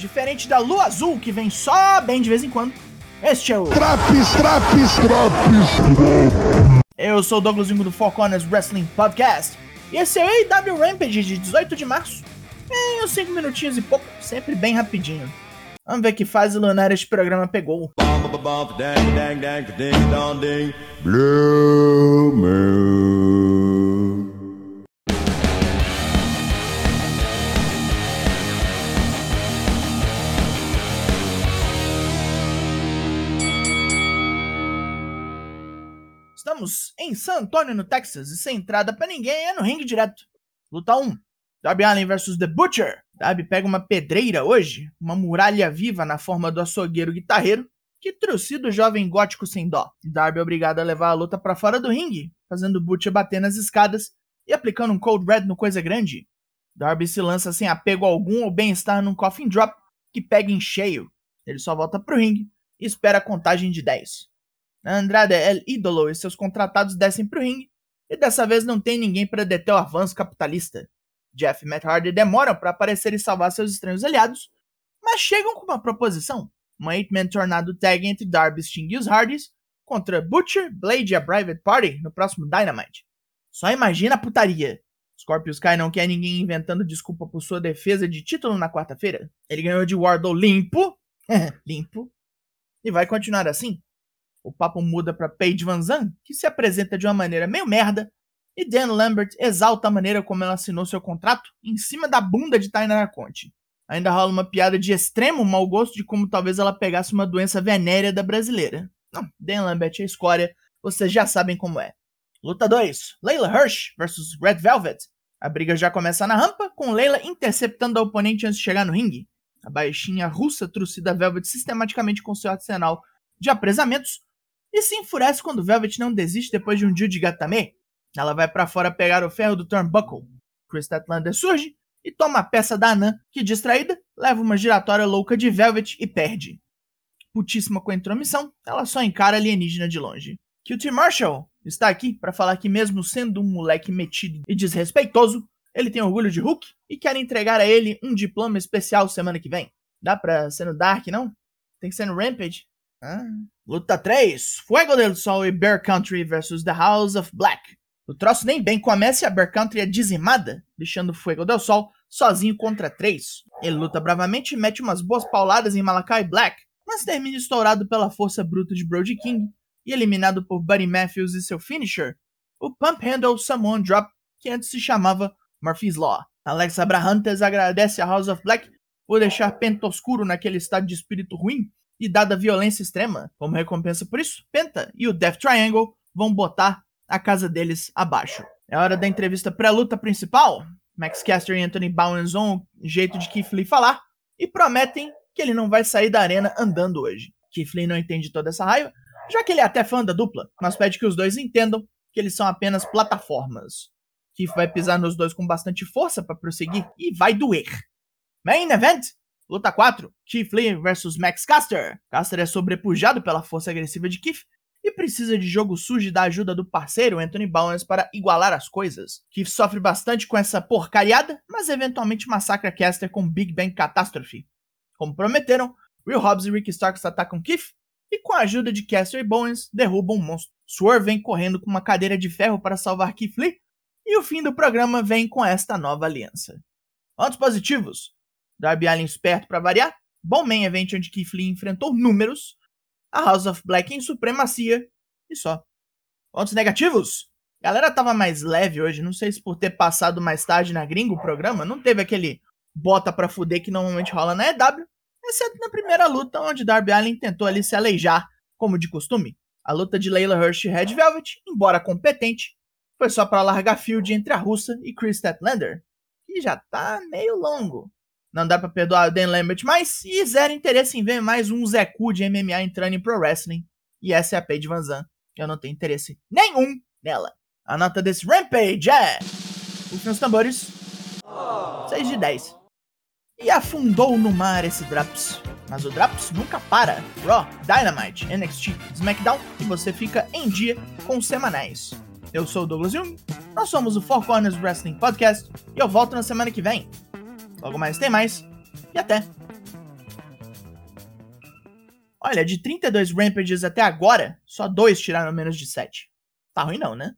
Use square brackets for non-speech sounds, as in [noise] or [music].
Diferente da lua azul que vem só bem de vez em quando, este é o Traps, traps, traps. Eu sou o Douglas Ingo do Four Corners Wrestling Podcast. E esse é o AW Rampage de 18 de março. Em uns 5 minutinhos e pouco, sempre bem rapidinho. Vamos ver que fase lunar este programa pegou. Blue Moon. Estamos em San Antonio, no Texas, e sem entrada pra ninguém é no ringue direto. Luta 1. Darby Allin vs The Butcher. Darby pega uma pedreira hoje, uma muralha viva na forma do açougueiro guitarreiro, que trucida o jovem gótico sem dó. Darby é obrigado a levar a luta pra fora do ringue, fazendo Butcher bater nas escadas e aplicando um Cold Red no Coisa Grande. Darby se lança sem apego algum ao bem-estar num Coffin Drop, que pega em cheio. Ele só volta pro ringue e espera a contagem de 10. Andrade El Ídolo e seus contratados descem pro ringue, e dessa vez não tem ninguém para deter o avanço capitalista. Jeff e Matt Hardy demoram para aparecer e salvar seus estranhos aliados, mas chegam com uma proposição: uma 8-man tornado tag entre Darby, Sting e os Hardys contra Butcher, Blade e a Private Party no próximo Dynamite. Só imagina a putaria. Scorpio Sky não quer ninguém inventando desculpa por sua defesa de título na quarta-feira. Ele ganhou de Wardlow limpo, [laughs] limpo, e vai continuar assim. O papo muda para Paige Van Zandt, que se apresenta de uma maneira meio merda, e Dan Lambert exalta a maneira como ela assinou seu contrato em cima da bunda de Tainara Conte. Ainda rola uma piada de extremo mau gosto de como talvez ela pegasse uma doença venérea da brasileira. Não, Dan Lambert é escória, vocês já sabem como é. Luta 2: Layla Hirsch vs Red Velvet. A briga já começa na rampa, com Layla interceptando a oponente antes de chegar no ringue. A baixinha russa trucida Velvet sistematicamente com seu arsenal de apresamentos e se enfurece quando Velvet não desiste depois de um dia de gatame. Ela vai para fora pegar o ferro do turnbuckle. Chris Statlander surge e toma a peça da Anã, que distraída, leva uma giratória louca de Velvet e perde. Putíssima com a intromissão, ela só encara a alienígena de longe. QT Marshall está aqui para falar que mesmo sendo um moleque metido e desrespeitoso, ele tem orgulho de Hulk e quer entregar a ele um diploma especial semana que vem. Dá pra ser no Dark, não? Tem que ser no Rampage? Luta 3: Fuego del Sol e Bear Country vs The House of Black. O troço nem bem começa e a Bear Country é dizimada, deixando Fuego del Sol sozinho contra três. Ele luta bravamente e mete umas boas pauladas em Malakai Black, mas termina estourado pela força bruta de Brody King e eliminado por Buddy Matthews e seu finisher, o Pump Handle Samoan Drop, que antes se chamava Murphy's Law. Alex Abrahantes agradece a House of Black por deixar Penta Oscuro naquele estado de espírito ruim e dada violência extrema, como recompensa por isso, Penta e o Death Triangle vão botar a casa deles abaixo. É hora da entrevista pré-luta principal. Max Caster e Anthony Bowens vão jeito de Keith Lee falar e prometem que ele não vai sair da arena andando hoje. Keith Lee não entende toda essa raiva, já que ele é até fã da dupla, mas pede que os dois entendam que eles são apenas plataformas. Keith vai pisar nos dois com bastante força para prosseguir e vai doer. Main Event Luta 4: Keith Lee vs Max Caster. Caster é sobrepujado pela força agressiva de Keith e precisa de jogo sujo da ajuda do parceiro Anthony Bowens para igualar as coisas. Keith sofre bastante com essa porcariada, mas eventualmente massacra Caster com Big Bang Catastrophe. Como prometeram, Will Hobbs e Ricky Starks atacam Keith e com a ajuda de Caster e Bowens derrubam o monstro. Swerve vem correndo com uma cadeira de ferro para salvar Keith Lee e o fim do programa vem com esta nova aliança. Pontos positivos. Darby Allin esperto para variar, bom main event onde Keith Lee enfrentou números, a House of Black em supremacia e só. Pontos negativos? Galera tava mais leve hoje, não sei se por ter passado mais tarde na gringa o programa, não teve aquele bota pra fuder que normalmente rola na EW, exceto na primeira luta onde Darby Allin tentou ali se aleijar, como de costume. A luta de Layla Hirsch e Red Velvet, embora competente, foi só para largar field entre a russa e Chris Statlander, que já tá meio longo. Não dá pra perdoar o Dan Lambert, mas e zero interesse em ver mais um Zé Cu de MMA entrando em Pro Wrestling. E essa é a Paige Van Zandt. Eu não tenho interesse nenhum nela. A nota desse Rampage é... Os tambores. 6 de 10. E afundou no mar esse Draps. Mas o Draps nunca para. Raw, Dynamite, NXT, SmackDown e você fica em dia com os semanais. Eu sou o Douglas Jung, nós somos o Four Corners Wrestling Podcast e eu volto na semana que vem. Logo mais tem mais e até! Olha, de 32 Rampages até agora, só dois tiraram menos de 7. Tá ruim não, né?